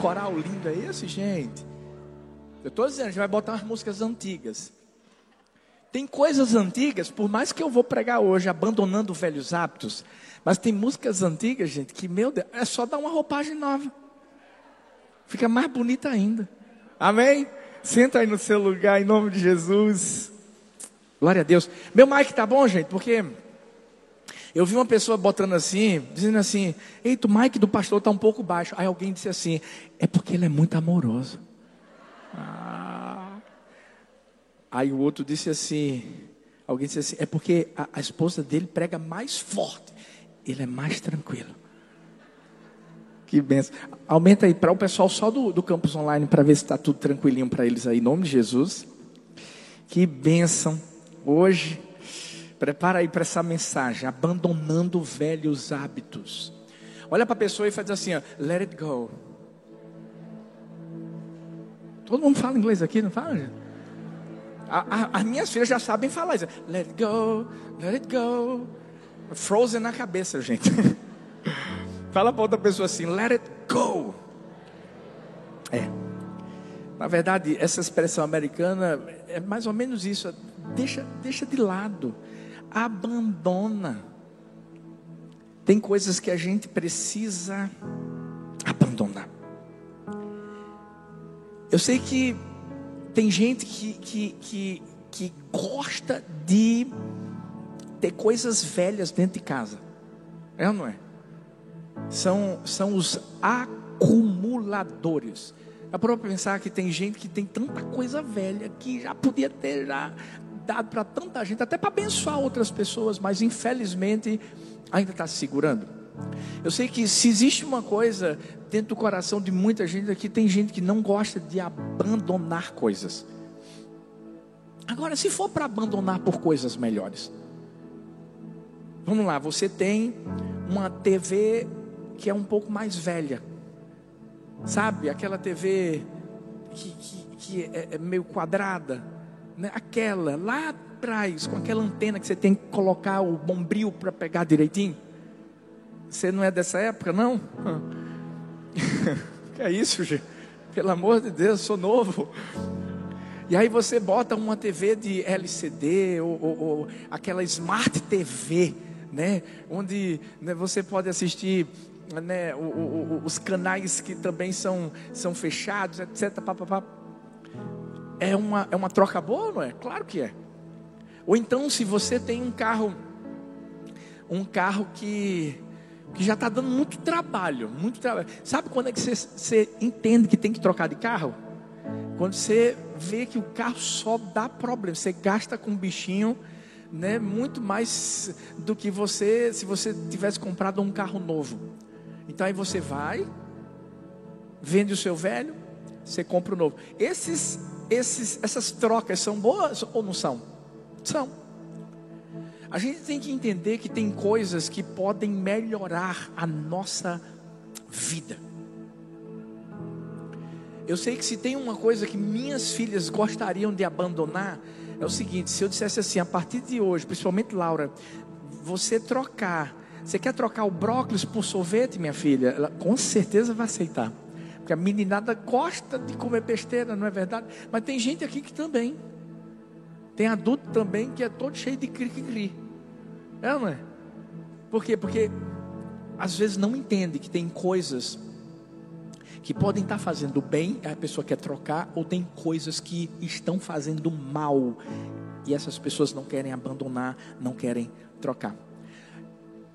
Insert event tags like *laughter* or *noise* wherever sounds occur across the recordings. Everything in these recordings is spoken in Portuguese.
coral lindo é esse, gente? Eu estou dizendo, a gente vai botar umas músicas antigas. Tem coisas antigas, por mais que eu vou pregar hoje, abandonando velhos hábitos, mas tem músicas antigas, gente, que, meu Deus, é só dar uma roupagem nova. Fica mais bonita ainda. Amém? Senta aí no seu lugar, em nome de Jesus. Glória a Deus. Meu mic tá bom, gente? Porque eu vi uma pessoa botando assim, dizendo assim: Eita, o mic do pastor está um pouco baixo. Aí alguém disse assim: É porque ele é muito amoroso. Ah. Aí o outro disse assim: Alguém disse assim: É porque a, a esposa dele prega mais forte. Ele é mais tranquilo. Que benção. Aumenta aí para o pessoal só do, do campus online para ver se está tudo tranquilinho para eles aí, em nome de Jesus. Que bênção. Hoje Prepara aí para essa mensagem, abandonando velhos hábitos. Olha para a pessoa e faz assim, ó, let it go. Todo mundo fala inglês aqui, não fala? Gente? as minhas filhas já sabem falar isso. Let it go, let it go. Frozen na cabeça, gente. *laughs* fala para outra pessoa assim, let it go. É. Na verdade, essa expressão americana é mais ou menos isso. Deixa, deixa de lado abandona. Tem coisas que a gente precisa abandonar. Eu sei que tem gente que, que, que, que gosta de ter coisas velhas dentro de casa. É ou não é? São, são os acumuladores. É para pensar que tem gente que tem tanta coisa velha que já podia ter já dado para tanta gente, até para abençoar outras pessoas, mas infelizmente ainda está se segurando. Eu sei que se existe uma coisa dentro do coração de muita gente aqui, tem gente que não gosta de abandonar coisas. Agora, se for para abandonar por coisas melhores, vamos lá, você tem uma TV que é um pouco mais velha, sabe? Aquela TV que, que, que é, é meio quadrada né? aquela lá atrás, com aquela antena que você tem que colocar o bombril para pegar direitinho. Você não é dessa época, não? *laughs* que é isso, gente? Pelo amor de Deus, sou novo. E aí você bota uma TV de LCD ou, ou, ou aquela Smart TV, né? Onde né, você pode assistir né, o, o, os canais que também são, são fechados, etc. Pá, pá, pá é uma, é uma troca boa, não é? Claro que é. Ou então, se você tem um carro, um carro que, que já está dando muito trabalho, muito trabalho. Sabe quando é que você, você entende que tem que trocar de carro? Quando você vê que o carro só dá problema, você gasta com um bichinho, né, muito mais do que você se você tivesse comprado um carro novo. Então aí você vai, vende o seu velho, você compra o novo. Esses esses, essas trocas são boas ou não são? São. A gente tem que entender que tem coisas que podem melhorar a nossa vida. Eu sei que se tem uma coisa que minhas filhas gostariam de abandonar, é o seguinte: se eu dissesse assim, a partir de hoje, principalmente Laura, você trocar, você quer trocar o brócolis por sorvete, minha filha? Ela com certeza vai aceitar. Porque a meninada gosta de comer besteira, não é verdade? Mas tem gente aqui que também. Tem adulto também que é todo cheio de cri-cri. É não é? Por quê? Porque às vezes não entende que tem coisas que podem estar fazendo bem, a pessoa quer trocar, ou tem coisas que estão fazendo mal e essas pessoas não querem abandonar, não querem trocar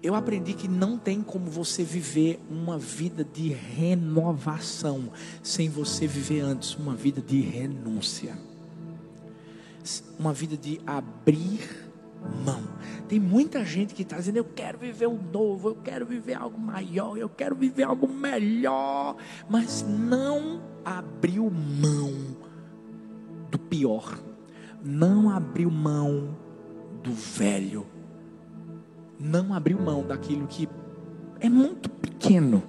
eu aprendi que não tem como você viver uma vida de renovação sem você viver antes uma vida de renúncia. Uma vida de abrir mão. Tem muita gente que está dizendo: Eu quero viver o novo, eu quero viver algo maior, eu quero viver algo melhor, mas não abriu mão do pior, não abriu mão do velho não abriu mão daquilo que é muito pequeno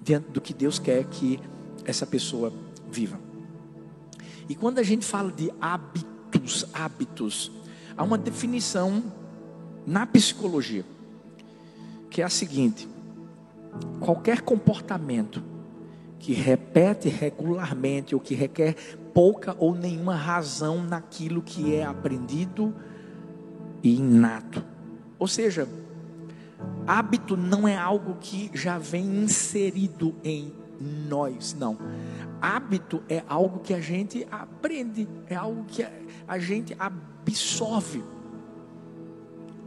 diante do que Deus quer que essa pessoa viva. E quando a gente fala de hábitos, hábitos, há uma definição na psicologia que é a seguinte: qualquer comportamento que repete regularmente ou que requer pouca ou nenhuma razão naquilo que é aprendido e inato. Ou seja, hábito não é algo que já vem inserido em nós, não. Hábito é algo que a gente aprende, é algo que a gente absorve.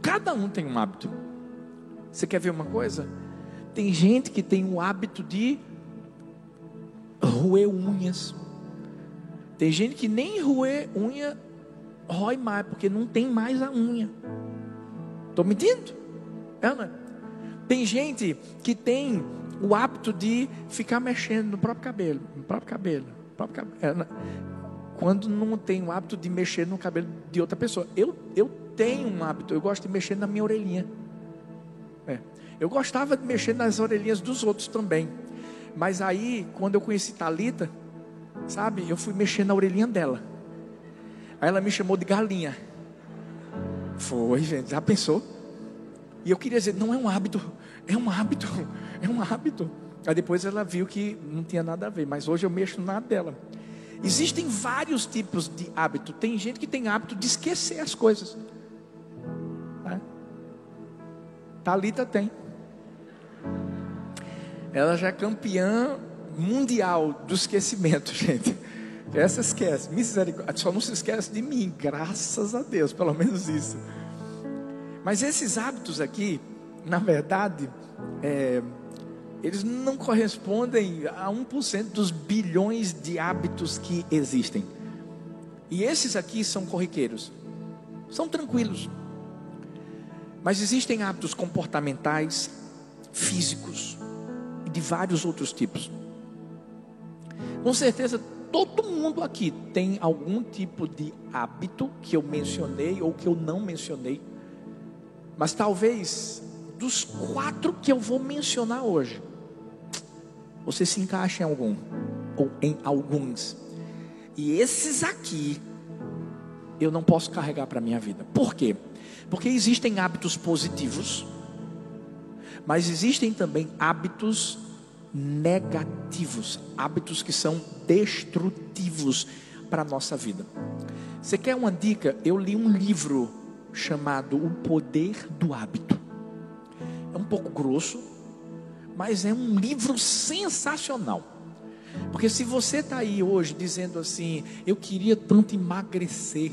Cada um tem um hábito. Você quer ver uma coisa? Tem gente que tem o hábito de roer unhas. Tem gente que nem roer unha rói mais, porque não tem mais a unha. Estou mentindo? Não é? Tem gente que tem o hábito de ficar mexendo no próprio cabelo, no próprio cabelo, no próprio cabelo. É, quando não tem o hábito de mexer no cabelo de outra pessoa. Eu, eu tenho um hábito, eu gosto de mexer na minha orelhinha. É. Eu gostava de mexer nas orelhinhas dos outros também. Mas aí, quando eu conheci Talita, sabe, eu fui mexer na orelhinha dela. Aí ela me chamou de galinha. Foi, gente, já pensou? E eu queria dizer, não é um hábito, é um hábito, *laughs* é um hábito. Aí depois ela viu que não tinha nada a ver, mas hoje eu mexo na dela. Existem vários tipos de hábito. Tem gente que tem hábito de esquecer as coisas. Né? Talita tem. Ela já é campeã mundial do esquecimento, *laughs* gente. Essa esquece, misericórdia. Só não se esquece de mim, graças a Deus, pelo menos isso. Mas esses hábitos aqui, na verdade, é, eles não correspondem a 1% dos bilhões de hábitos que existem. E esses aqui são corriqueiros, são tranquilos. Mas existem hábitos comportamentais, físicos de vários outros tipos. Com certeza, todo mundo aqui tem algum tipo de hábito que eu mencionei ou que eu não mencionei. Mas talvez dos quatro que eu vou mencionar hoje, você se encaixa em algum ou em alguns. E esses aqui eu não posso carregar para minha vida. Por quê? Porque existem hábitos positivos, mas existem também hábitos negativos, hábitos que são destrutivos para a nossa vida. Você quer uma dica? Eu li um livro chamado O Poder do Hábito. É um pouco grosso, mas é um livro sensacional. Porque se você está aí hoje dizendo assim, eu queria tanto emagrecer,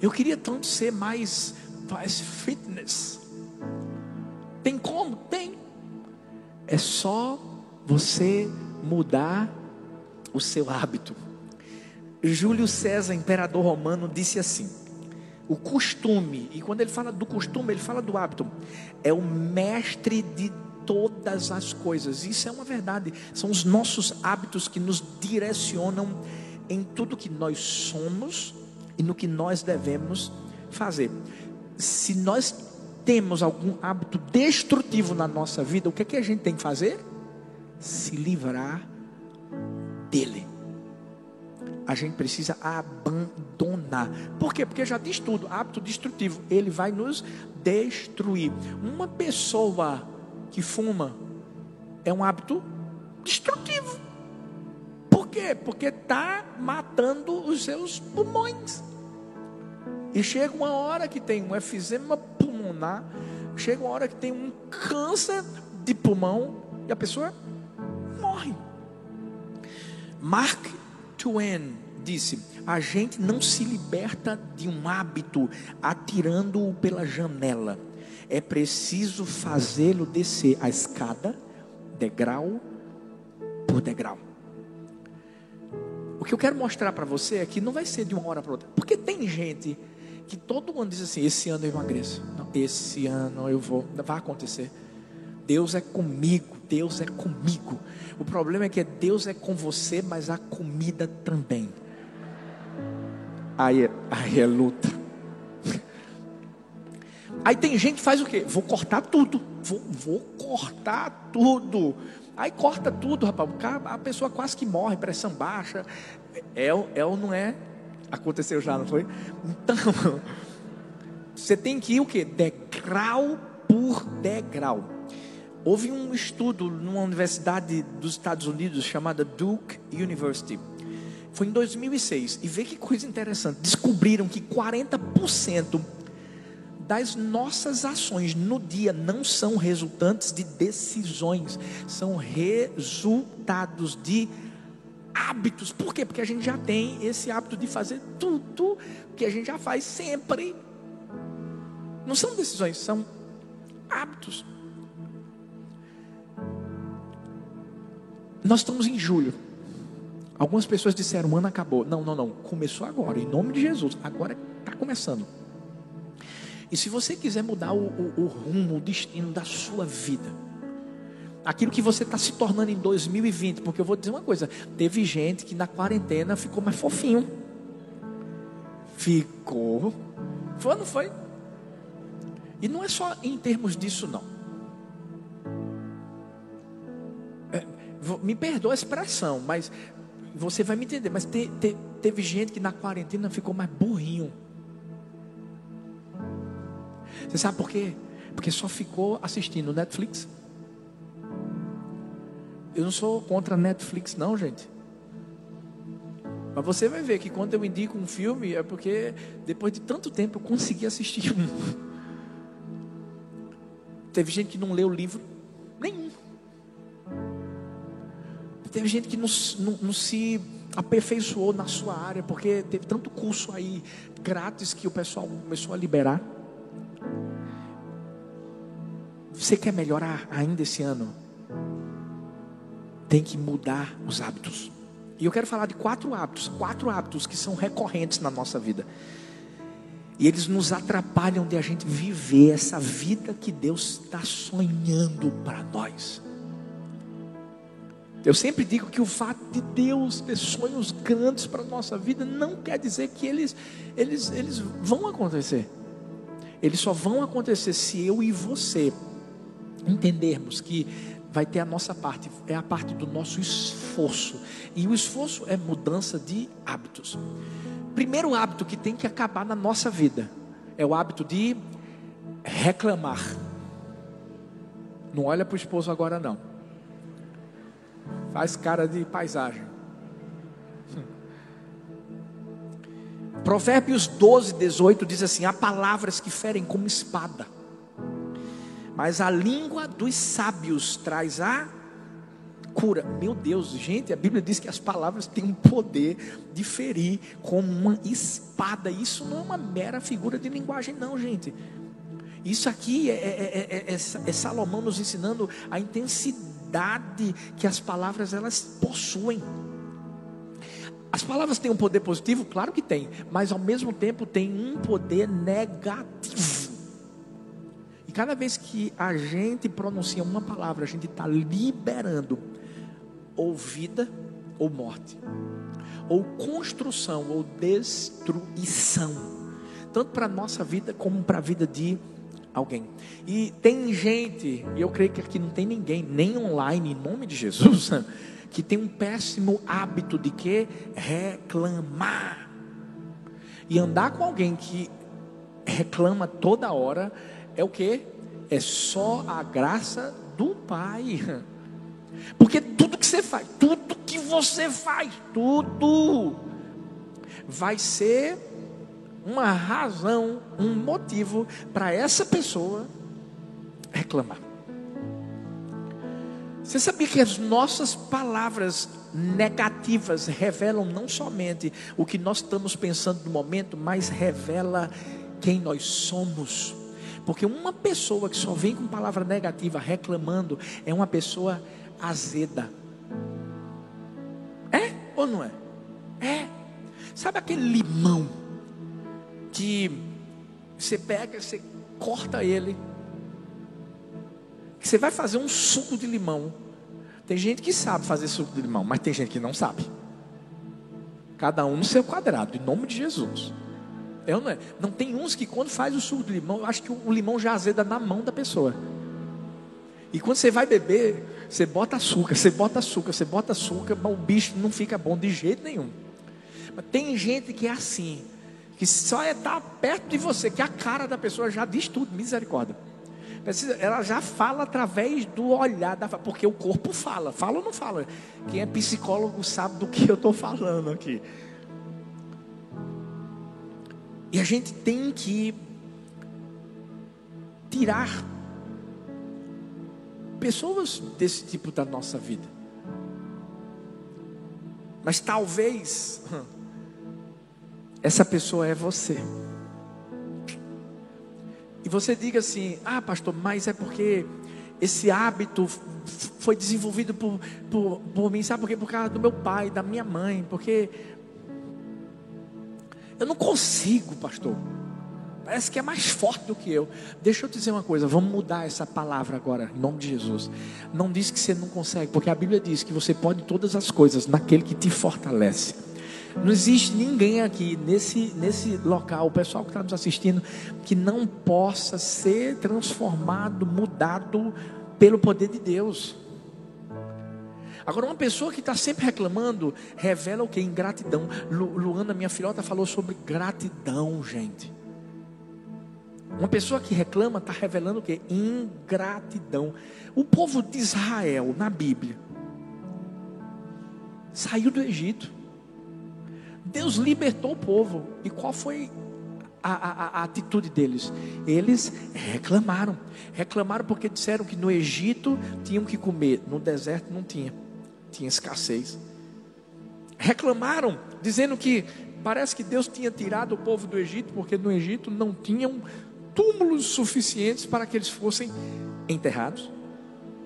eu queria tanto ser mais, mais fitness. Tem como? É só você mudar o seu hábito. Júlio César, imperador romano, disse assim: o costume, e quando ele fala do costume, ele fala do hábito, é o mestre de todas as coisas. Isso é uma verdade. São os nossos hábitos que nos direcionam em tudo que nós somos e no que nós devemos fazer. Se nós temos algum hábito destrutivo na nossa vida, o que é que a gente tem que fazer? Se livrar dele. A gente precisa abandonar. Por quê? Porque já diz tudo, hábito destrutivo, ele vai nos destruir. Uma pessoa que fuma é um hábito destrutivo. Por quê? Porque está matando os seus pulmões. E chega uma hora que tem um efizema pulmonar, chega uma hora que tem um câncer de pulmão e a pessoa morre. Mark Twain disse: a gente não se liberta de um hábito atirando-o pela janela. É preciso fazê-lo descer a escada, degrau por degrau. O que eu quero mostrar para você é que não vai ser de uma hora para outra. Porque tem gente que todo ano diz assim: esse ano eu emagreço. Esse ano eu vou. Vai acontecer. Deus é comigo. Deus é comigo. O problema é que Deus é com você, mas a comida também. Aí, é, aí é luta. Aí tem gente que faz o quê? Vou cortar tudo. Vou, vou cortar tudo. Aí corta tudo, rapaz. A pessoa quase que morre, pressão baixa. É, é ou não é? Aconteceu já, não foi? Então, *laughs* você tem que ir o quê? Degrau por degrau. Houve um estudo numa universidade dos Estados Unidos chamada Duke University. Foi em 2006. E vê que coisa interessante. Descobriram que 40% das nossas ações no dia não são resultantes de decisões, são resultados de hábitos. Por quê? Porque a gente já tem esse hábito de fazer tudo que a gente já faz sempre. Não são decisões, são hábitos. Nós estamos em julho. Algumas pessoas disseram, o ano acabou. Não, não, não. Começou agora, em nome de Jesus. Agora está começando. E se você quiser mudar o, o, o rumo, o destino da sua vida, aquilo que você está se tornando em 2020, porque eu vou dizer uma coisa: teve gente que na quarentena ficou mais fofinho. Ficou. Foi não foi? E não é só em termos disso, não. É, me perdoa a expressão, mas você vai me entender. Mas te, te, teve gente que na quarentena ficou mais burrinho. Você sabe por quê? Porque só ficou assistindo Netflix. Eu não sou contra Netflix, não, gente. Mas você vai ver que quando eu indico um filme é porque depois de tanto tempo eu consegui assistir um. *laughs* Teve gente que não leu livro nenhum. Teve gente que não, não, não se aperfeiçoou na sua área, porque teve tanto curso aí grátis que o pessoal começou a liberar. Você quer melhorar ainda esse ano? Tem que mudar os hábitos. E eu quero falar de quatro hábitos, quatro hábitos que são recorrentes na nossa vida. E eles nos atrapalham de a gente viver essa vida que Deus está sonhando para nós. Eu sempre digo que o fato de Deus ter sonhos grandes para a nossa vida não quer dizer que eles, eles, eles vão acontecer. Eles só vão acontecer se eu e você entendermos que vai ter a nossa parte, é a parte do nosso esforço. E o esforço é mudança de hábitos. Primeiro hábito que tem que acabar na nossa vida é o hábito de reclamar. Não olha para o esposo agora não. Faz cara de paisagem. Provérbios 12, 18 diz assim: há palavras que ferem como espada mas a língua dos sábios traz a cura. Meu Deus, gente, a Bíblia diz que as palavras têm um poder de ferir como uma espada. Isso não é uma mera figura de linguagem, não, gente. Isso aqui é, é, é, é Salomão nos ensinando a intensidade que as palavras elas possuem. As palavras têm um poder positivo? Claro que tem, mas ao mesmo tempo tem um poder negativo cada vez que a gente pronuncia uma palavra, a gente está liberando ou vida ou morte, ou construção ou destruição, tanto para a nossa vida como para a vida de alguém. E tem gente, e eu creio que aqui não tem ninguém, nem online, em nome de Jesus, *laughs* que tem um péssimo hábito de que reclamar. E andar com alguém que reclama toda hora é o que? É só a graça do Pai. *laughs* Porque tudo que você faz, tudo que você faz, tudo vai ser uma razão, um motivo para essa pessoa reclamar. Você sabia que as nossas palavras negativas revelam não somente o que nós estamos pensando no momento, mas revela quem nós somos. Porque uma pessoa que só vem com palavra negativa reclamando é uma pessoa azeda. É ou não é? É. Sabe aquele limão que você pega, você corta ele, você vai fazer um suco de limão. Tem gente que sabe fazer suco de limão, mas tem gente que não sabe. Cada um no seu quadrado, em nome de Jesus. É não é? Não tem uns que quando faz o suco de limão, eu acho que o limão já azeda na mão da pessoa. E quando você vai beber, você bota açúcar, você bota açúcar, você bota açúcar, mas o bicho não fica bom de jeito nenhum. Mas tem gente que é assim, que só é estar perto de você, que a cara da pessoa já diz tudo, misericórdia. Ela já fala através do olhar, porque o corpo fala. Fala ou não fala? Quem é psicólogo sabe do que eu estou falando aqui. E a gente tem que tirar pessoas desse tipo da nossa vida. Mas talvez *laughs* essa pessoa é você. E você diga assim: ah, pastor, mas é porque esse hábito foi desenvolvido por, por, por mim, sabe por quê? Por causa do meu pai, da minha mãe, porque eu não consigo, pastor. Parece que é mais forte do que eu. Deixa eu te dizer uma coisa, vamos mudar essa palavra agora, em nome de Jesus. Não diz que você não consegue, porque a Bíblia diz que você pode todas as coisas naquele que te fortalece. Não existe ninguém aqui nesse, nesse local, o pessoal que está nos assistindo, que não possa ser transformado, mudado pelo poder de Deus. Agora, uma pessoa que está sempre reclamando, revela o que? Ingratidão. Lu, Luana, minha filhota, falou sobre gratidão, gente. Uma pessoa que reclama está revelando o que? Ingratidão. O povo de Israel, na Bíblia, saiu do Egito. Deus libertou o povo. E qual foi a, a, a, atitude deles? Eles reclamaram. Reclamaram porque disseram que no Egito tinham que comer, no deserto não tinha, tinha escassez. Reclamaram, dizendo que parece que Deus tinha tirado o povo do Egito, porque no Egito não tinham túmulos suficientes para que eles fossem enterrados.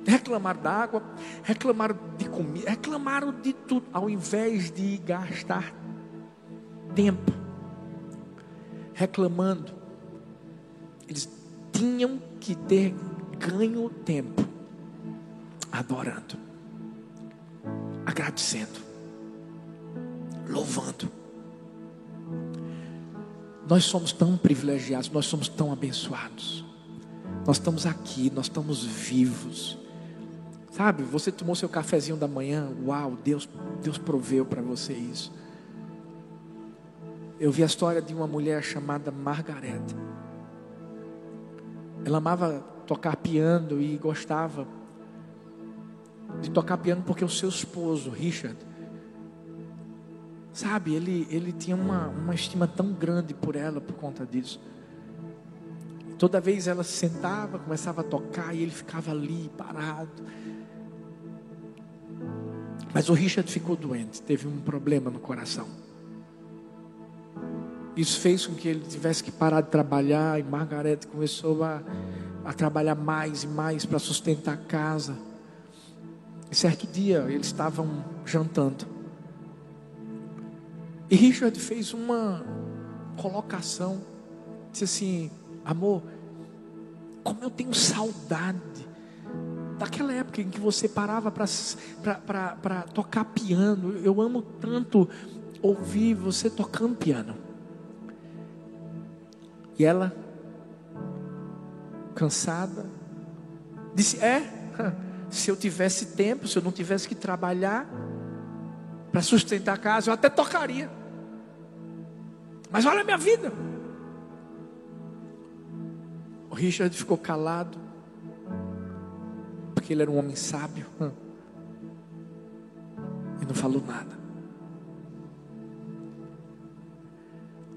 Reclamaram da água, reclamaram de comida, reclamaram de tudo, ao invés de gastar tempo reclamando. Eles tinham que ter ganho tempo adorando, agradecendo, louvando. Nós somos tão privilegiados, nós somos tão abençoados. Nós estamos aqui, nós estamos vivos. Sabe, você tomou seu cafezinho da manhã, uau, Deus, Deus proveu para você isso. Eu vi a história de uma mulher chamada Margaret. Ela amava tocar piano e gostava de tocar piano porque o seu esposo, Richard, sabe, ele, ele tinha uma, uma estima tão grande por ela por conta disso. Toda vez ela se sentava, começava a tocar e ele ficava ali parado. Mas o Richard ficou doente, teve um problema no coração. Isso fez com que ele tivesse que parar de trabalhar e Margareth começou a, a trabalhar mais e mais para sustentar a casa. E certo dia eles estavam jantando. E Richard fez uma colocação. Disse assim: Amor, como eu tenho saudade daquela época em que você parava para tocar piano. Eu amo tanto ouvir você tocando piano. E ela, cansada, disse: É, *laughs* se eu tivesse tempo, se eu não tivesse que trabalhar para sustentar a casa, eu até tocaria. Mas olha a minha vida. O Richard ficou calado, porque ele era um homem sábio, e não falou nada.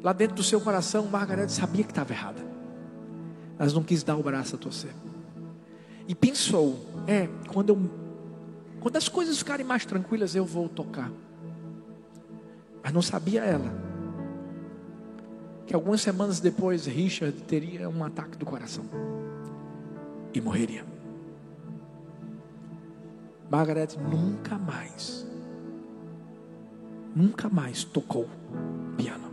Lá dentro do seu coração, Margarete sabia que estava errada. Mas não quis dar o braço a torcer. E pensou: é, quando eu quando as coisas ficarem mais tranquilas, eu vou tocar. Mas não sabia ela que algumas semanas depois Richard teria um ataque do coração e morreria. Margaret nunca mais, nunca mais tocou piano.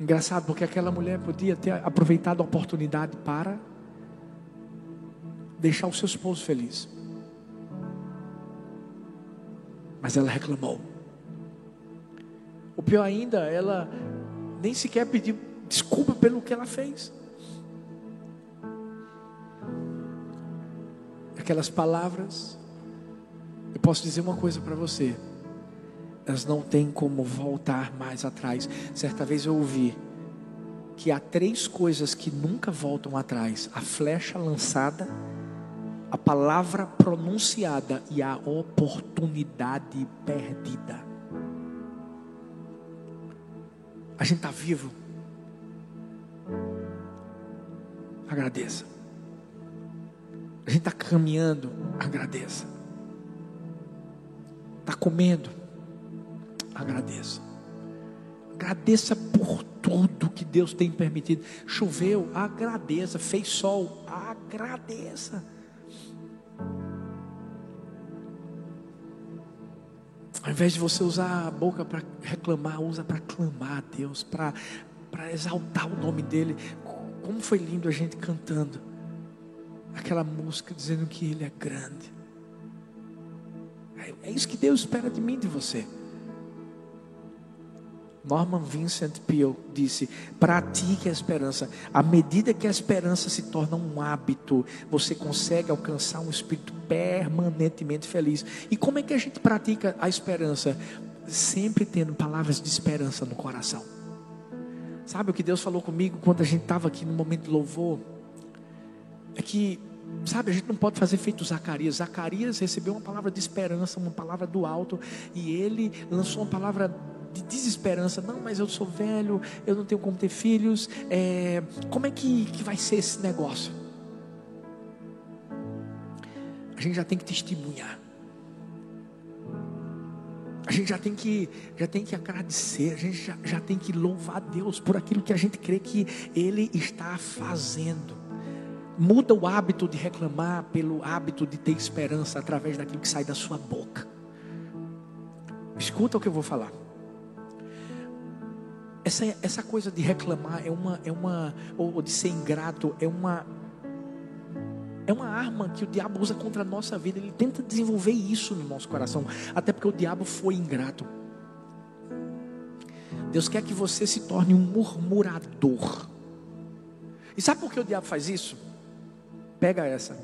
Engraçado, porque aquela mulher podia ter aproveitado a oportunidade para deixar o seu esposo feliz. Mas ela reclamou. Pior ainda, ela nem sequer pediu desculpa pelo que ela fez. Aquelas palavras, eu posso dizer uma coisa para você elas não têm como voltar mais atrás. Certa vez eu ouvi que há três coisas que nunca voltam atrás: a flecha lançada, a palavra pronunciada e a oportunidade perdida. A gente está vivo. Agradeça. A gente está caminhando. Agradeça. Está comendo. Agradeça. Agradeça por tudo que Deus tem permitido. Choveu, agradeça. Fez sol, agradeça. Invés de você usar a boca para reclamar, usa para clamar a Deus, para exaltar o nome dEle. Como foi lindo a gente cantando aquela música dizendo que Ele é grande. É, é isso que Deus espera de mim e de você. Norman Vincent Peale disse: pratique a esperança. À medida que a esperança se torna um hábito, você consegue alcançar um espírito permanentemente feliz. E como é que a gente pratica a esperança? Sempre tendo palavras de esperança no coração. Sabe o que Deus falou comigo quando a gente estava aqui no momento de louvor? É que, sabe, a gente não pode fazer feito Zacarias. Zacarias recebeu uma palavra de esperança, uma palavra do alto, e ele lançou uma palavra de desesperança. Não, mas eu sou velho, eu não tenho como ter filhos. É, como é que, que vai ser esse negócio? A gente já tem que testemunhar. A gente já tem que, já tem que agradecer, a gente já, já tem que louvar Deus por aquilo que a gente crê que Ele está fazendo. Muda o hábito de reclamar pelo hábito de ter esperança através daquilo que sai da sua boca. Escuta o que eu vou falar. Essa, essa coisa de reclamar é uma, é uma, ou de ser ingrato, é uma, é uma arma que o diabo usa contra a nossa vida. Ele tenta desenvolver isso no nosso coração, até porque o diabo foi ingrato. Deus quer que você se torne um murmurador. E sabe por que o diabo faz isso? Pega essa.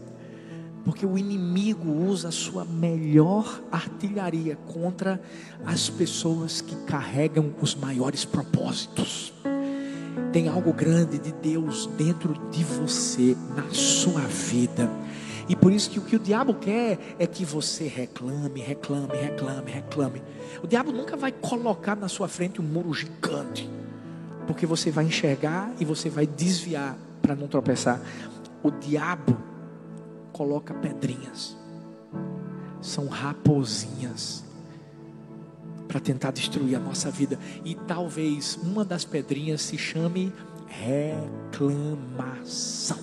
Porque o inimigo usa a sua melhor artilharia contra as pessoas que carregam os maiores propósitos. Tem algo grande de Deus dentro de você, na sua vida. E por isso que o que o diabo quer é que você reclame, reclame, reclame, reclame. O diabo nunca vai colocar na sua frente um muro gigante, porque você vai enxergar e você vai desviar para não tropeçar. O diabo coloca pedrinhas. São raposinhas para tentar destruir a nossa vida. E talvez uma das pedrinhas se chame reclamação.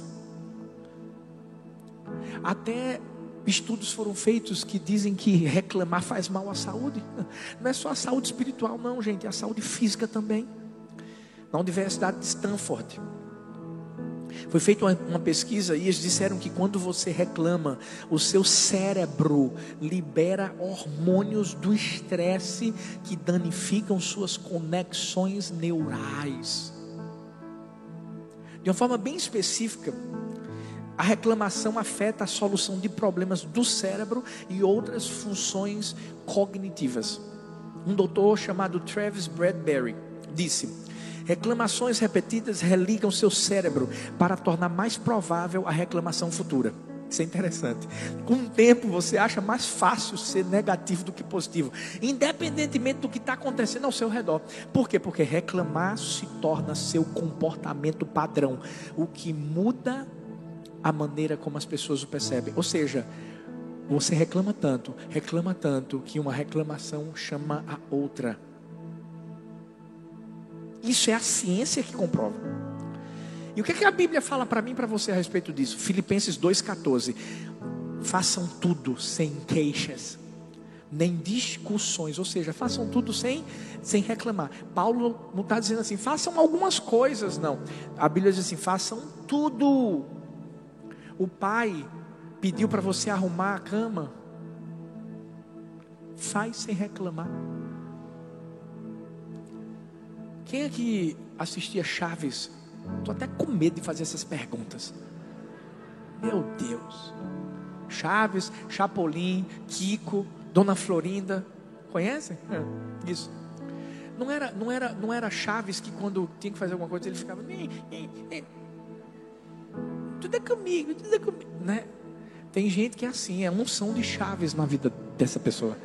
Até estudos foram feitos que dizem que reclamar faz mal à saúde. *laughs* Não é só a saúde espiritual, não, gente, é a saúde física também. Na Universidade de Stanford, foi feita uma, uma, pesquisa e eles disseram que quando você reclama, o seu cérebro libera hormônios do estresse que danificam suas conexões neurais. De uma forma bem específica, a reclamação afeta a solução de problemas do cérebro e outras funções cognitivas. Um doutor chamado Travis Bradbury disse: Reclamações repetidas religam seu cérebro para tornar mais provável a reclamação futura. Isso é interessante. Com o tempo você acha mais fácil ser negativo do que positivo, independentemente do que está acontecendo ao seu redor. Por quê? Porque reclamar se torna seu comportamento padrão, o que muda a maneira como as pessoas o percebem. Ou seja, você reclama tanto, reclama tanto, que uma reclamação chama a outra. Isso é a ciência que comprova. E o que, é que a Bíblia fala para mim e para você a respeito disso? Filipenses 2,14. Façam tudo sem queixas, nem discussões, ou seja, façam tudo sem, sem reclamar. Paulo não está dizendo assim, façam algumas coisas, não. A Bíblia diz assim: façam tudo. O pai pediu para você arrumar a cama, faz sem reclamar. Quem é que assistia Chaves? Estou até com medo de fazer essas perguntas. Meu Deus. Chaves, Chapolin, Kiko, Dona Florinda. Conhecem? É, isso. Não era, não era, não era Chaves que quando tinha que fazer alguma coisa ele ficava. Tudo é comigo, tudo é comigo. Né? Tem gente que é assim, é unção de Chaves na vida dessa pessoa.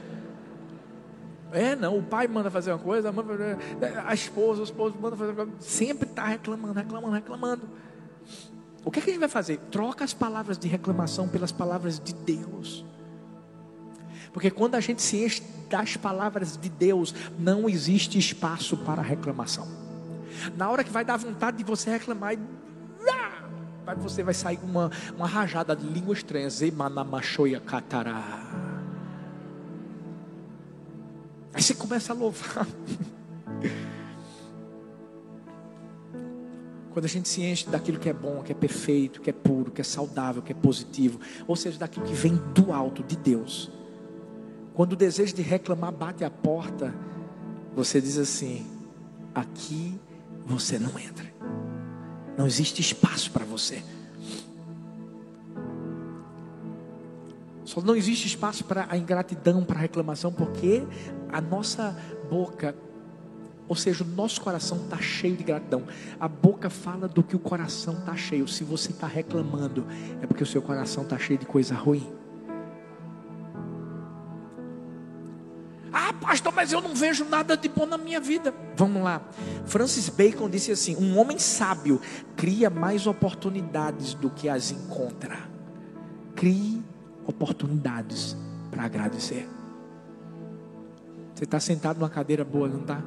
É, não, o pai manda fazer uma coisa, a, mãe, a esposa, o esposo manda fazer uma coisa, sempre está reclamando, reclamando, reclamando. O que, é que a gente vai fazer? Troca as palavras de reclamação pelas palavras de Deus. Porque quando a gente se enche das palavras de Deus, não existe espaço para reclamação. Na hora que vai dar vontade de você reclamar, você vai sair uma, uma rajada de língua estranha. Zemanamachoia catará. Aí você começa a louvar. Quando a gente se enche daquilo que é bom, que é perfeito, que é puro, que é saudável, que é positivo, ou seja, daquilo que vem do alto, de Deus. Quando o desejo de reclamar bate a porta, você diz assim: aqui você não entra. Não existe espaço para você. Só não existe espaço para a ingratidão, para a reclamação, porque a nossa boca, ou seja, o nosso coração está cheio de gratidão. A boca fala do que o coração está cheio. Se você está reclamando, é porque o seu coração está cheio de coisa ruim. Ah, pastor, mas eu não vejo nada de bom na minha vida. Vamos lá. Francis Bacon disse assim: Um homem sábio cria mais oportunidades do que as encontra. Crie oportunidades para agradecer. Você está sentado numa cadeira boa, não está?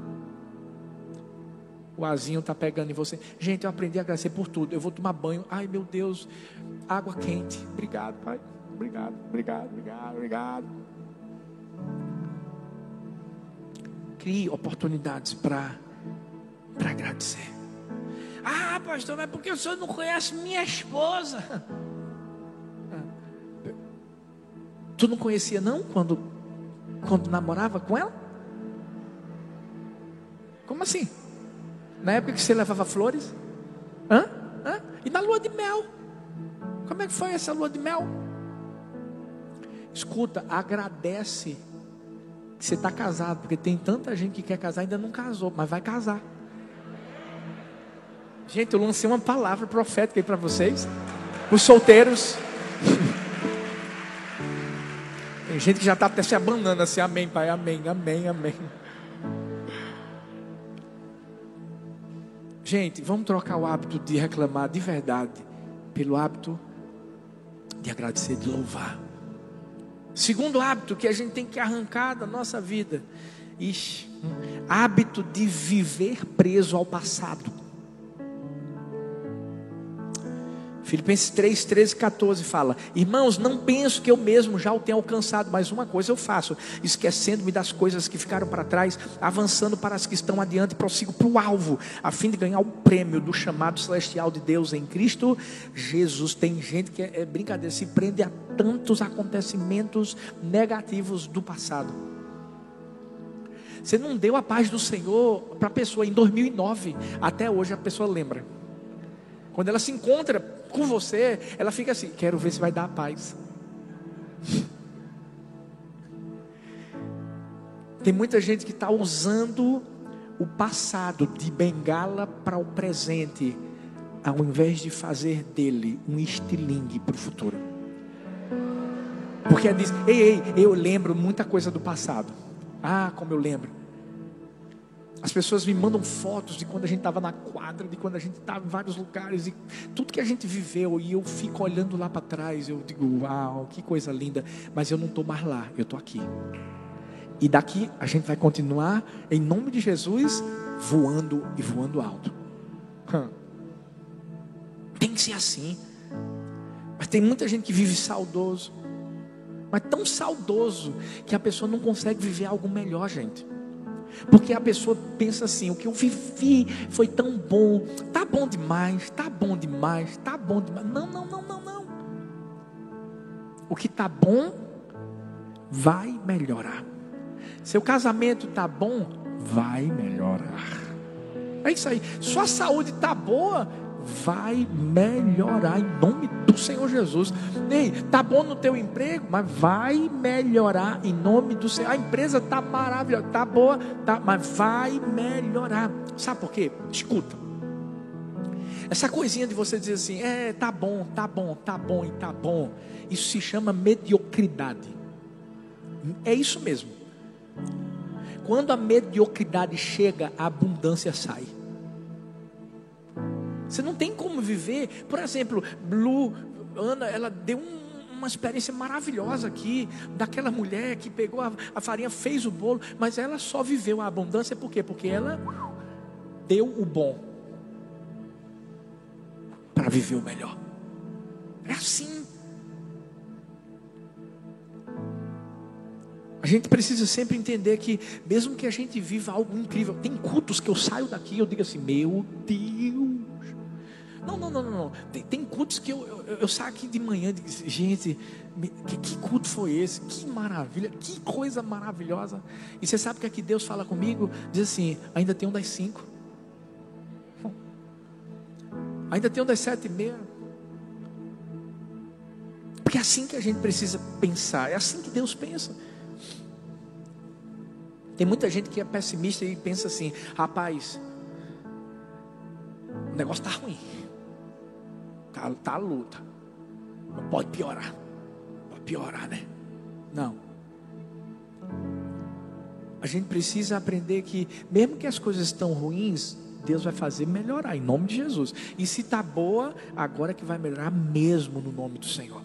O azinho está pegando em você. Gente, eu aprendi a agradecer por tudo. Eu vou tomar banho. Ai, meu Deus, água quente. Obrigado, Pai. Obrigado, obrigado, obrigado, obrigado. crie oportunidades para agradecer. Ah, pastor, mas porque o senhor não conhece minha esposa? *laughs* Tu não conhecia não quando quando namorava com ela? Como assim? Na época que você levava flores? Hã? Hã? E na lua de mel? Como é que foi essa lua de mel? Escuta, agradece que você está casado, porque tem tanta gente que quer casar e ainda não casou, mas vai casar. Gente, eu lancei uma palavra profética aí para vocês, os solteiros. Tem gente que já está até se abanando assim, amém, pai, amém, amém, amém. Gente, vamos trocar o hábito de reclamar de verdade pelo hábito de agradecer, de louvar. Segundo hábito que a gente tem que arrancar da nossa vida, Ixi, hábito de viver preso ao passado. Filipenses 3, 13 14 fala: Irmãos, não penso que eu mesmo já o tenha alcançado, mas uma coisa eu faço, esquecendo-me das coisas que ficaram para trás, avançando para as que estão adiante, prossigo para o alvo, a fim de ganhar o prêmio do chamado celestial de Deus em Cristo Jesus. Tem gente que é, é brincadeira, se prende a tantos acontecimentos negativos do passado. Você não deu a paz do Senhor para a pessoa em 2009, até hoje a pessoa lembra. Quando ela se encontra com você, ela fica assim: quero ver se vai dar a paz. Tem muita gente que está usando o passado de bengala para o presente, ao invés de fazer dele um estilingue para o futuro. Porque diz: ei, ei, eu lembro muita coisa do passado. Ah, como eu lembro. As pessoas me mandam fotos de quando a gente estava na quadra, de quando a gente estava em vários lugares, e tudo que a gente viveu, e eu fico olhando lá para trás, eu digo, uau, que coisa linda, mas eu não estou mais lá, eu estou aqui. E daqui a gente vai continuar, em nome de Jesus, voando e voando alto. Tem que ser assim. Mas tem muita gente que vive saudoso, mas tão saudoso que a pessoa não consegue viver algo melhor, gente. Porque a pessoa pensa assim: o que eu vivi foi tão bom, tá bom demais, tá bom demais, tá bom demais. Não, não, não, não, não. O que tá bom vai melhorar. Seu casamento tá bom, vai melhorar. É isso aí. Sua saúde tá boa, vai melhorar em nome do Senhor Jesus. Ei, tá bom no teu emprego, mas vai melhorar em nome do Senhor. A empresa tá maravilhosa, tá boa, tá, mas vai melhorar. Sabe por quê? Escuta. Essa coisinha de você dizer assim, é, tá bom, tá bom, tá bom e tá bom. Isso se chama mediocridade. É isso mesmo. Quando a mediocridade chega, a abundância sai. Você não tem como viver. Por exemplo, Blue, Ana, ela deu um, uma experiência maravilhosa aqui, daquela mulher que pegou a, a farinha, fez o bolo, mas ela só viveu a abundância por quê? Porque ela deu o bom para viver o melhor. É assim. A gente precisa sempre entender que, mesmo que a gente viva algo incrível, tem cultos que eu saio daqui e eu digo assim: Meu Deus. Não, não, não, não. não. Tem, tem, cultos que eu, eu, eu, saio aqui de manhã e digo gente, que, que, culto foi esse? Que maravilha, que coisa maravilhosa. E você sabe que aqui Deus fala comigo, diz assim: ainda tem um das cinco. *laughs* Ainda tem um das sete e meia. Porque é assim que a gente precisa pensar, é assim que Deus pensa. Tem muita gente que é pessimista e pensa assim: rapaz, o negócio está ruim, está tá a luta, não pode piorar, pode piorar, né? Não. A gente precisa aprender que, mesmo que as coisas estão ruins, Deus vai fazer melhorar em nome de Jesus. E se está boa, agora é que vai melhorar mesmo no nome do Senhor.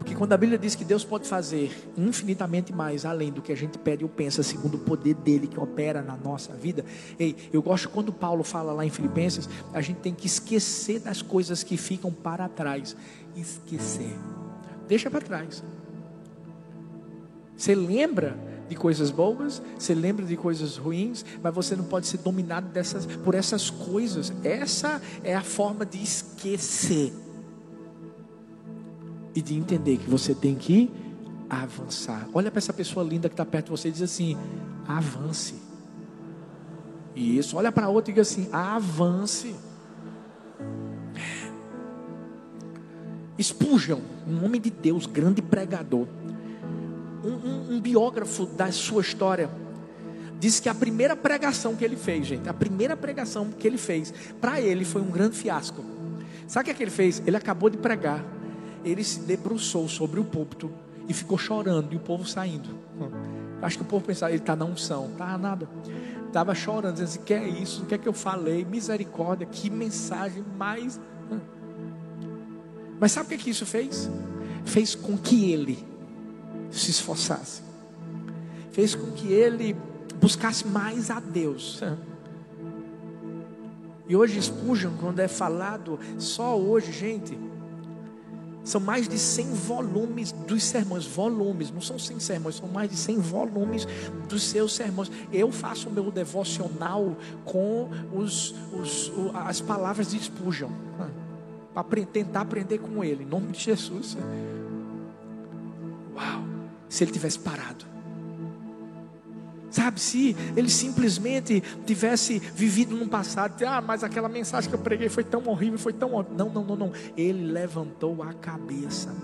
Porque quando a Bíblia diz que Deus pode fazer infinitamente mais além do que a gente pede ou pensa, segundo o poder dele que opera na nossa vida. Ei, eu gosto quando Paulo fala lá em Filipenses, a gente tem que esquecer das coisas que ficam para trás. Esquecer. Deixa para trás. Você lembra de coisas boas, você lembra de coisas ruins, mas você não pode ser dominado dessas, por essas coisas. Essa é a forma de esquecer e de entender que você tem que avançar. Olha para essa pessoa linda que está perto de você e diz assim: avance. Isso, olha para outra e diz assim: avance. Expujam, um homem de Deus, grande pregador, um, um, um biógrafo da sua história, disse que a primeira pregação que ele fez, gente, a primeira pregação que ele fez, para ele foi um grande fiasco. Sabe o que, é que ele fez? Ele acabou de pregar ele se debruçou sobre o púlpito e ficou chorando, e o povo saindo. Acho que o povo pensava, ele está na unção, tá nada. Estava chorando, dizendo assim: que é isso? O que é que eu falei? Misericórdia, que mensagem mais. Mas sabe o que, é que isso fez? Fez com que ele se esforçasse, fez com que ele buscasse mais a Deus. E hoje Spurgeon, quando é falado, só hoje, gente, são mais de 100 volumes dos sermões, volumes, não são 100 sermões, são mais de 100 volumes dos seus sermões. Eu faço o meu devocional com os, os, as palavras de Spurgeon, para tentar aprender com ele, em nome de Jesus. Uau! Se ele tivesse parado, Sabe, se ele simplesmente tivesse vivido no passado, ah, mas aquela mensagem que eu preguei foi tão horrível, foi tão horrível. Não, não, não, não. Ele levantou a cabeça.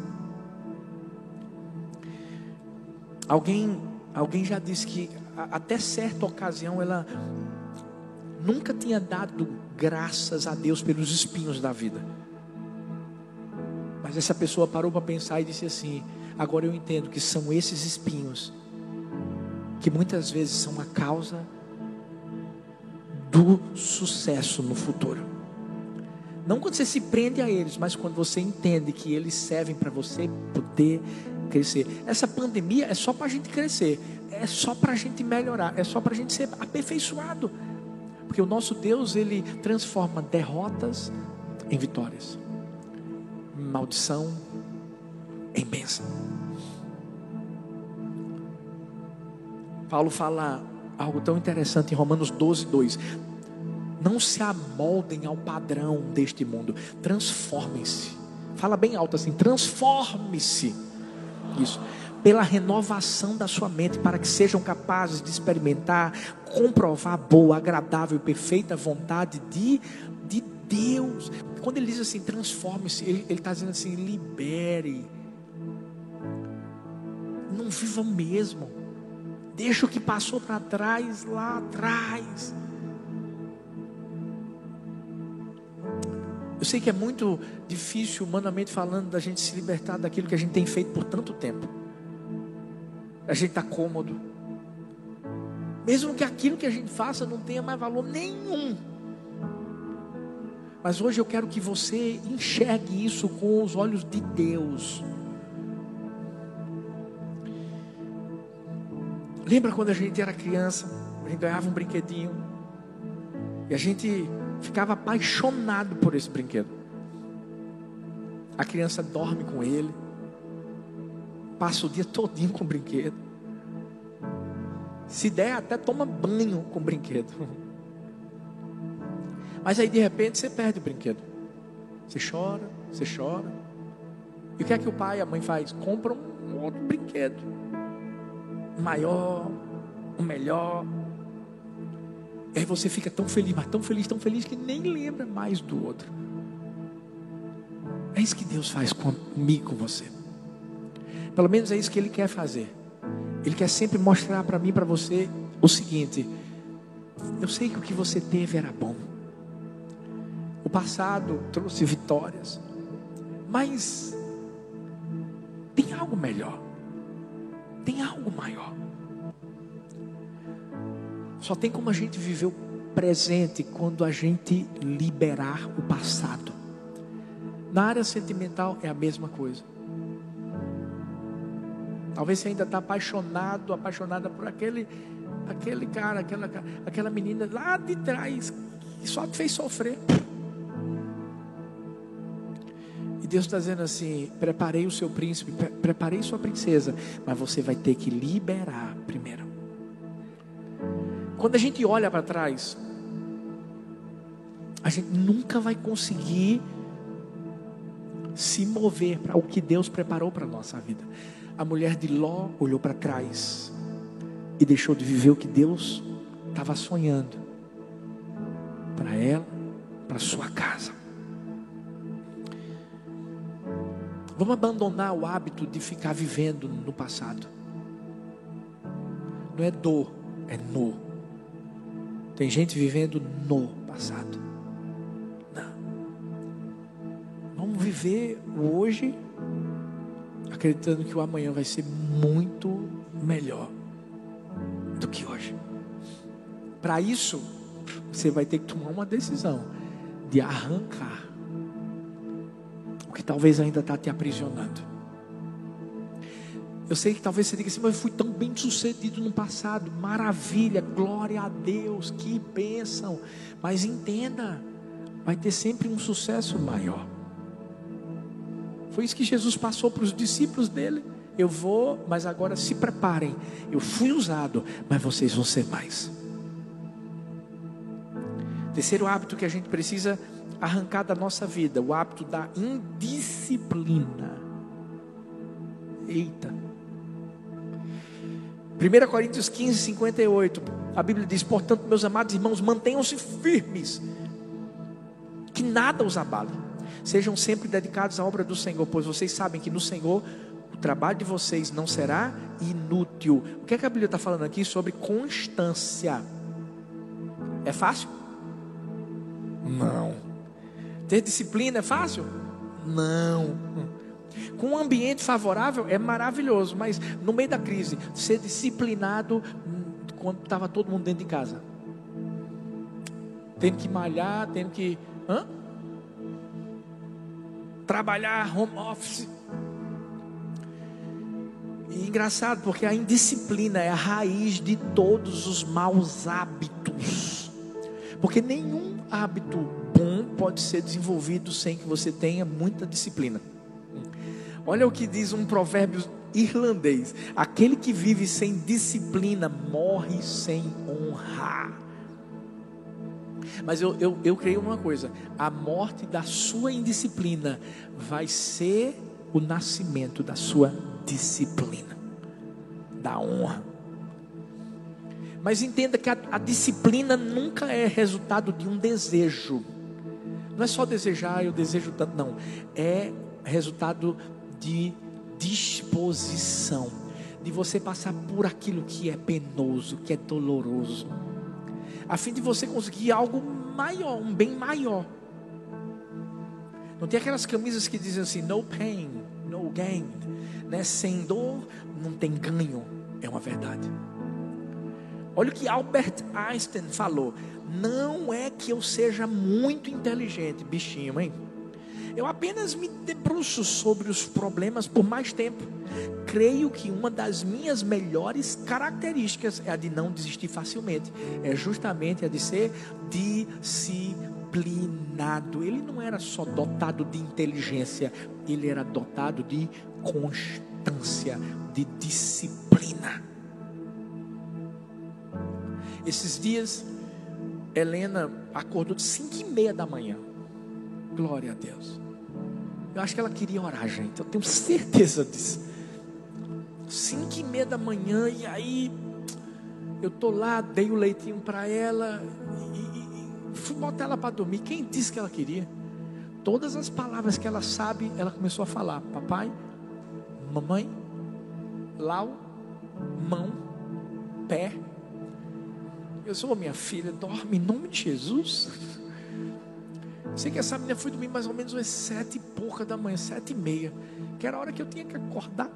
Alguém, alguém já disse que até certa ocasião ela nunca tinha dado graças a Deus pelos espinhos da vida. Mas essa pessoa parou para pensar e disse assim: agora eu entendo que são esses espinhos que muitas vezes são a causa do sucesso no futuro. Não quando você se prende a eles, mas quando você entende que eles servem para você poder crescer. Essa pandemia é só para a gente crescer, é só para a gente melhorar, é só para a gente ser aperfeiçoado. Porque o nosso Deus, ele transforma derrotas em vitórias, maldição em bênção. Paulo fala algo tão interessante em Romanos 12, 2. Não se amoldem ao padrão deste mundo, transformem-se. Fala bem alto assim: transforme-se. Isso. Pela renovação da sua mente, para que sejam capazes de experimentar, comprovar a boa, agradável e perfeita vontade de, de Deus, quando ele diz assim, transforme-se, ele está dizendo assim, libere. Não viva mesmo. Deixa o que passou para trás lá atrás. Eu sei que é muito difícil, humanamente falando, da gente se libertar daquilo que a gente tem feito por tanto tempo. A gente está cômodo. Mesmo que aquilo que a gente faça não tenha mais valor nenhum. Mas hoje eu quero que você enxergue isso com os olhos de Deus. Lembra quando a gente era criança, a gente ganhava um brinquedinho e a gente ficava apaixonado por esse brinquedo. A criança dorme com ele, passa o dia todinho com o brinquedo. Se der, até toma banho com o brinquedo. *laughs* Mas aí de repente você perde o brinquedo. Você chora, você chora. E o que é que o pai e a mãe faz? Compram um outro brinquedo maior, o melhor. E aí você fica tão feliz, mas tão feliz, tão feliz que nem lembra mais do outro. É isso que Deus faz comigo, com você. Pelo menos é isso que Ele quer fazer. Ele quer sempre mostrar para mim, para você, o seguinte: eu sei que o que você teve era bom. O passado trouxe vitórias, mas tem algo melhor tem algo maior. Só tem como a gente viver o presente quando a gente liberar o passado. Na área sentimental é a mesma coisa. Talvez você ainda está apaixonado, apaixonada por aquele, aquele cara, aquela, aquela menina lá de trás que só te fez sofrer. E Deus está dizendo assim: preparei o seu príncipe, preparei sua princesa, mas você vai ter que liberar primeiro. Quando a gente olha para trás, a gente nunca vai conseguir se mover para o que Deus preparou para a nossa vida. A mulher de Ló olhou para trás e deixou de viver o que Deus estava sonhando para ela, para sua casa. Vamos abandonar o hábito de ficar vivendo no passado. Não é do, é no. Tem gente vivendo no passado. Não. Vamos viver hoje, acreditando que o amanhã vai ser muito melhor do que hoje. Para isso, você vai ter que tomar uma decisão de arrancar que talvez ainda está te aprisionando. Eu sei que talvez você diga assim, mas eu fui tão bem sucedido no passado. Maravilha, glória a Deus, que bênção. Mas entenda, vai ter sempre um sucesso maior. Foi isso que Jesus passou para os discípulos dele. Eu vou, mas agora se preparem. Eu fui usado, mas vocês vão ser mais. Terceiro hábito que a gente precisa arrancar da nossa vida o hábito da indisciplina. Eita. 1 Coríntios 15, 58. A Bíblia diz: Portanto, meus amados irmãos, mantenham-se firmes, que nada os abale. Sejam sempre dedicados à obra do Senhor, pois vocês sabem que no Senhor o trabalho de vocês não será inútil. O que, é que a Bíblia está falando aqui sobre constância? É fácil? Não. Ter disciplina é fácil? Não. Com um ambiente favorável é maravilhoso, mas no meio da crise, ser disciplinado quando estava todo mundo dentro de casa. Tendo que malhar, tendo que. Hã? Trabalhar home office. E engraçado, porque a indisciplina é a raiz de todos os maus hábitos. Porque nenhum hábito bom pode ser desenvolvido sem que você tenha muita disciplina. Olha o que diz um provérbio irlandês: aquele que vive sem disciplina morre sem honra. Mas eu, eu, eu creio uma coisa: a morte da sua indisciplina vai ser o nascimento da sua disciplina, da honra. Mas entenda que a, a disciplina nunca é resultado de um desejo Não é só desejar, eu desejo tanto, não. É resultado de disposição, de você passar por aquilo que é penoso, que é doloroso, a fim de você conseguir algo maior, um bem maior. Não tem aquelas camisas que dizem assim, no pain, no gain, né? Sem dor não tem ganho. É uma verdade. Olha o que Albert Einstein falou. Não é que eu seja muito inteligente, bichinho, hein? Eu apenas me debruço sobre os problemas por mais tempo. Creio que uma das minhas melhores características é a de não desistir facilmente. É justamente a de ser disciplinado. Ele não era só dotado de inteligência, ele era dotado de constância, de disciplina. Esses dias, Helena acordou de cinco e meia da manhã. Glória a Deus. Eu acho que ela queria orar, gente. Eu tenho certeza disso. Cinco e meia da manhã, e aí eu tô lá, dei o leitinho para ela e, e, e fui botar ela para dormir. Quem disse que ela queria? Todas as palavras que ela sabe, ela começou a falar: papai, mamãe, lau, mão, pé. Eu sou minha filha, dorme em nome de Jesus. Sei que essa menina foi dormir mais ou menos às sete e pouca da manhã, sete e meia, que era a hora que eu tinha que acordar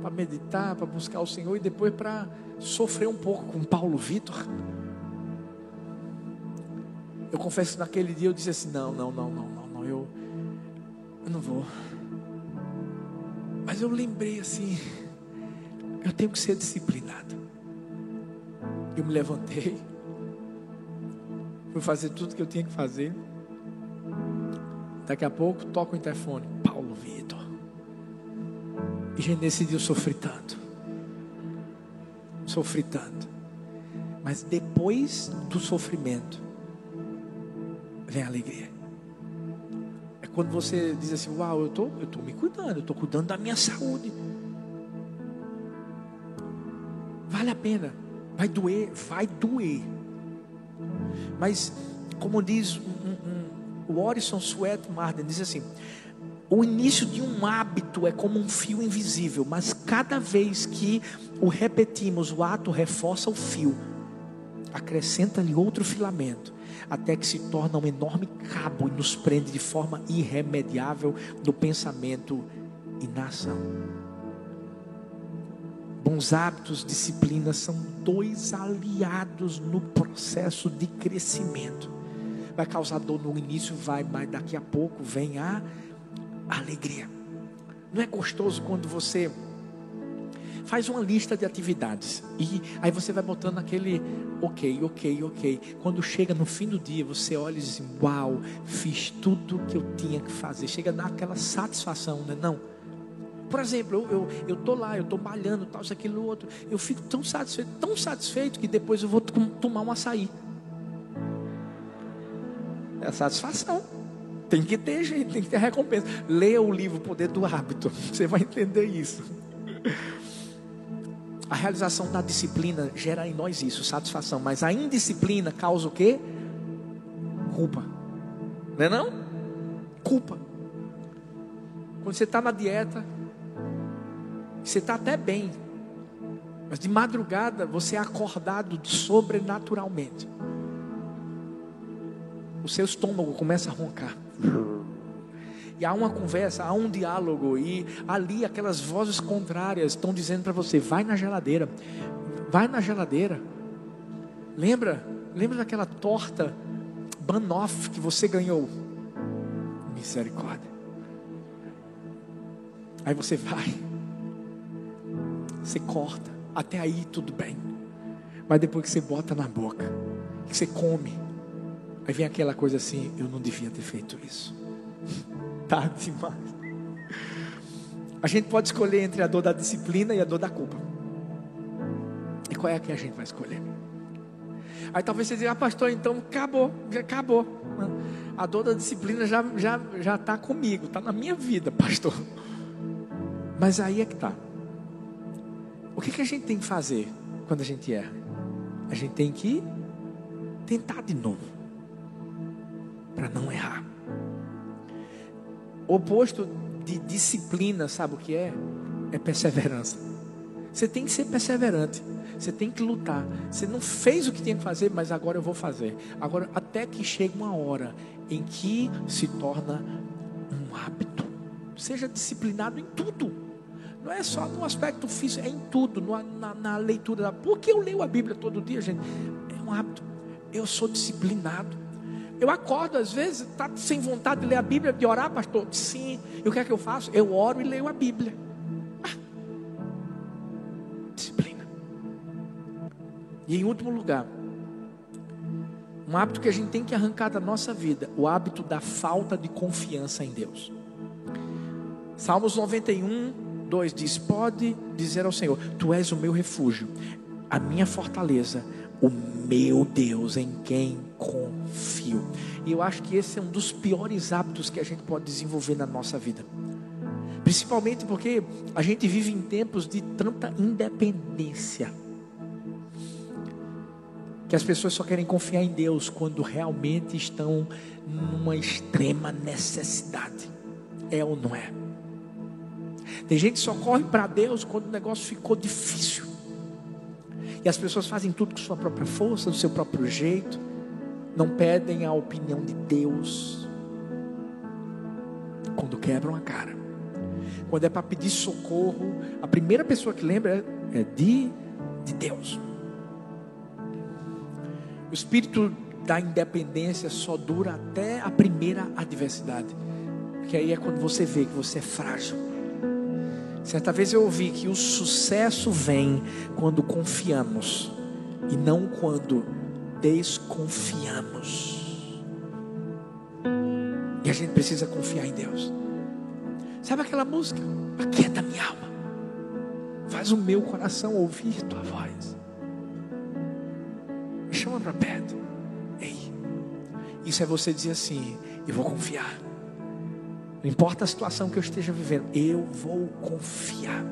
para meditar, para buscar o Senhor e depois para sofrer um pouco com Paulo Vitor. Eu confesso que naquele dia eu disse assim: não, não, não, não, não, não eu, eu não vou. Mas eu lembrei assim: eu tenho que ser disciplinado. Eu me levantei Fui fazer tudo que eu tinha que fazer. Daqui a pouco toca o interfone. Paulo Vitor. E gente, nesse dia eu sofri tanto. Sofri tanto. Mas depois do sofrimento, vem a alegria. É quando você diz assim: Uau, eu tô, estou tô me cuidando, eu estou cuidando da minha saúde. Vale a pena. Vai doer, vai doer. Mas, como diz um, um, o Orison Swett Martin, diz assim: o início de um hábito é como um fio invisível, mas cada vez que o repetimos, o ato reforça o fio, acrescenta-lhe outro filamento, até que se torna um enorme cabo e nos prende de forma irremediável no pensamento e na ação. Bons hábitos, disciplina são dois aliados no processo de crescimento. Vai causar dor no início, vai, mas daqui a pouco vem a alegria. Não é gostoso quando você faz uma lista de atividades e aí você vai botando aquele ok, ok, ok. Quando chega no fim do dia, você olha e diz uau, fiz tudo que eu tinha que fazer. Chega a dar aquela satisfação, né? Não por exemplo, eu, eu, eu tô lá, eu tô malhando, tal, isso, aquilo, outro. Eu fico tão satisfeito, tão satisfeito que depois eu vou tomar um açaí. É satisfação. Tem que ter gente, tem que ter recompensa. Leia o livro Poder do Hábito. *laughs* Você vai entender isso. A realização da disciplina gera em nós isso, satisfação. Mas a indisciplina causa o quê? Culpa. Não é não? Culpa. Quando você está na dieta, você está até bem, mas de madrugada você é acordado sobrenaturalmente. O seu estômago começa a roncar. E há uma conversa, há um diálogo, e ali aquelas vozes contrárias estão dizendo para você: vai na geladeira, vai na geladeira. Lembra? Lembra daquela torta Banoff que você ganhou? Misericórdia. Aí você vai você corta. Até aí tudo bem. Mas depois que você bota na boca, que você come, aí vem aquela coisa assim: eu não devia ter feito isso. *laughs* Tá demais. A gente pode escolher entre a dor da disciplina e a dor da culpa. E qual é a que a gente vai escolher? Aí talvez você diga, ah, pastor, então acabou, já acabou. A dor da disciplina já já já está comigo, está na minha vida, *laughs* pastor. Mas aí é que está. O que, que a gente tem que fazer quando a gente erra? A gente tem que tentar de novo. para não errar. O oposto de disciplina, sabe o que é? É perseverança. Você tem que ser perseverante. Você tem que lutar. Você não fez o que tinha que fazer, mas agora eu vou fazer. Agora, até que chega uma hora em que se torna um hábito. Seja disciplinado em tudo. Não é só no aspecto físico, é em tudo, na, na leitura da. Por que eu leio a Bíblia todo dia, gente? É um hábito. Eu sou disciplinado. Eu acordo às vezes, tá sem vontade de ler a Bíblia, de orar, pastor? Sim. E o que é que eu faço? Eu oro e leio a Bíblia. E em último lugar, um hábito que a gente tem que arrancar da nossa vida, o hábito da falta de confiança em Deus. Salmos 91, 2 diz: Pode dizer ao Senhor: Tu és o meu refúgio, a minha fortaleza, o meu Deus em quem confio. E eu acho que esse é um dos piores hábitos que a gente pode desenvolver na nossa vida. Principalmente porque a gente vive em tempos de tanta independência que as pessoas só querem confiar em Deus quando realmente estão numa extrema necessidade. É ou não é? Tem gente que só corre para Deus quando o negócio ficou difícil. E as pessoas fazem tudo com sua própria força, do seu próprio jeito. Não pedem a opinião de Deus. Quando quebram a cara. Quando é para pedir socorro, a primeira pessoa que lembra é de, de Deus. O espírito da independência só dura até a primeira adversidade. Porque aí é quando você vê que você é frágil. Certa vez eu ouvi que o sucesso vem quando confiamos e não quando desconfiamos. E a gente precisa confiar em Deus. Sabe aquela música? Aquieta minha alma. Faz o meu coração ouvir tua voz chama para perto. Ei, isso é você dizer assim: eu vou confiar. Não importa a situação que eu esteja vivendo, eu vou confiar.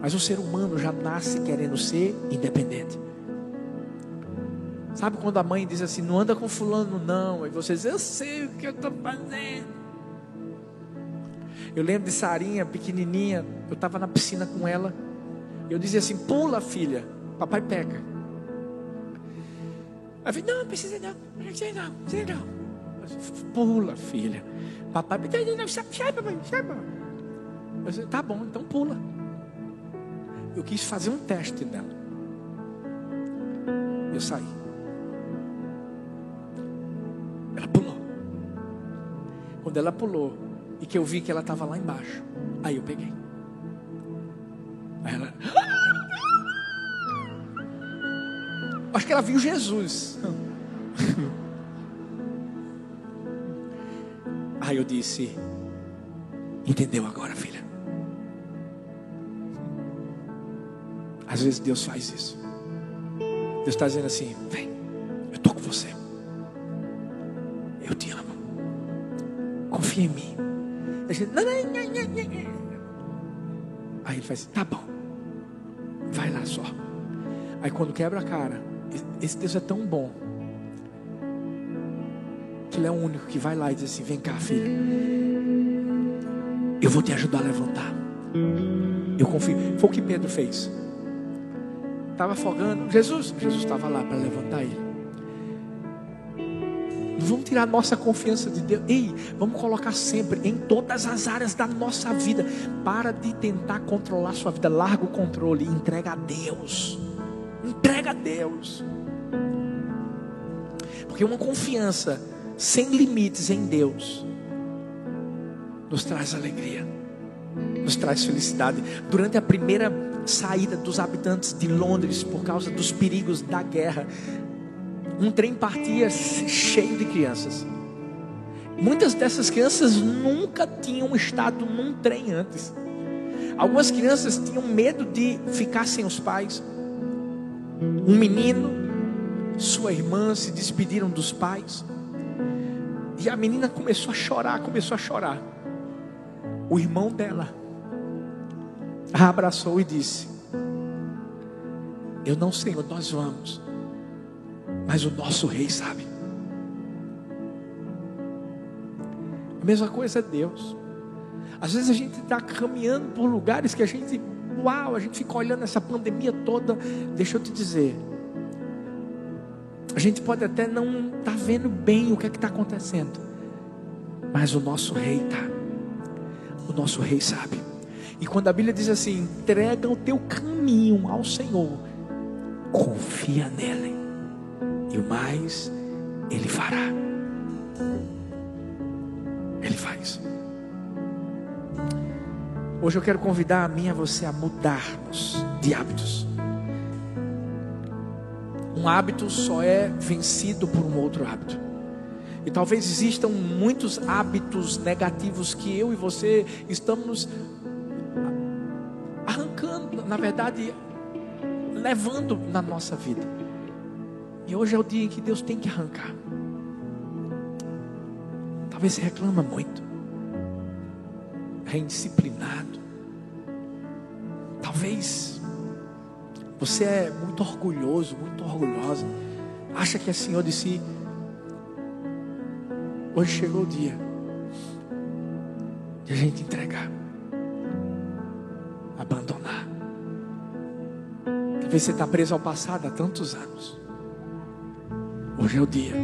Mas o ser humano já nasce querendo ser independente. Sabe quando a mãe diz assim: não anda com fulano, não. E você diz: eu sei o que eu estou fazendo. Eu lembro de Sarinha, pequenininha. Eu estava na piscina com ela. Eu dizia assim: pula, filha. Papai peca. Ela falou, não, precisa não, não precisa não, precisa não. Pula, filha. Papai, sai, papai, sai, papai. Eu disse, tá bom, então pula. Eu quis fazer um teste nela. Eu saí. Ela pulou. Quando ela pulou e que eu vi que ela estava lá embaixo, aí eu peguei. Aí ela. Acho que ela viu Jesus. *laughs* Aí eu disse: Entendeu agora, filha? Às vezes Deus faz isso. Deus está dizendo assim: Vem, eu estou com você. Eu te amo. Confia em mim. Aí ele faz: Tá bom. Vai lá só. Aí quando quebra a cara, esse Deus é tão bom. Que Ele é o único que vai lá e diz assim: Vem cá, filha. Eu vou te ajudar a levantar. Eu confio. Foi o que Pedro fez. Estava afogando. Jesus, Jesus estava lá para levantar ele. Vamos tirar nossa confiança de Deus. Ei, vamos colocar sempre em todas as áreas da nossa vida. Para de tentar controlar sua vida. Larga o controle e entrega a Deus. Entrega a Deus. Porque uma confiança sem limites em Deus nos traz alegria, nos traz felicidade. Durante a primeira saída dos habitantes de Londres por causa dos perigos da guerra, um trem partia cheio de crianças. Muitas dessas crianças nunca tinham estado num trem antes. Algumas crianças tinham medo de ficar sem os pais. Um menino, sua irmã se despediram dos pais. E a menina começou a chorar, começou a chorar. O irmão dela a abraçou e disse: Eu não sei onde nós vamos, mas o nosso rei sabe. mesma coisa é Deus. Às vezes a gente está caminhando por lugares que a gente, uau, a gente fica olhando essa pandemia toda. Deixa eu te dizer, a gente pode até não estar tá vendo bem o que é está acontecendo, mas o nosso rei está. O nosso rei sabe. E quando a Bíblia diz assim: entrega o teu caminho ao Senhor, confia nele, e o mais ele fará. Ele faz. Hoje eu quero convidar a mim e a você a mudarmos de hábitos. Um hábito só é vencido por um outro hábito. E talvez existam muitos hábitos negativos que eu e você estamos arrancando, na verdade, levando na nossa vida. E hoje é o dia em que Deus tem que arrancar. Talvez você reclama muito, é indisciplinado. Talvez você é muito orgulhoso, muito orgulhosa. Acha que é senhor de si. Hoje chegou o dia de a gente entregar, abandonar. Talvez você está preso ao passado há tantos anos. Hoje é o dia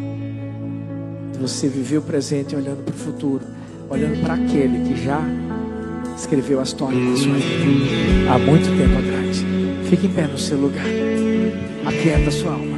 de você viver o presente olhando para o futuro, olhando para aquele que já escreveu a história da sua vida há muito tempo atrás. Fique em pé no seu lugar, aquieta a sua alma.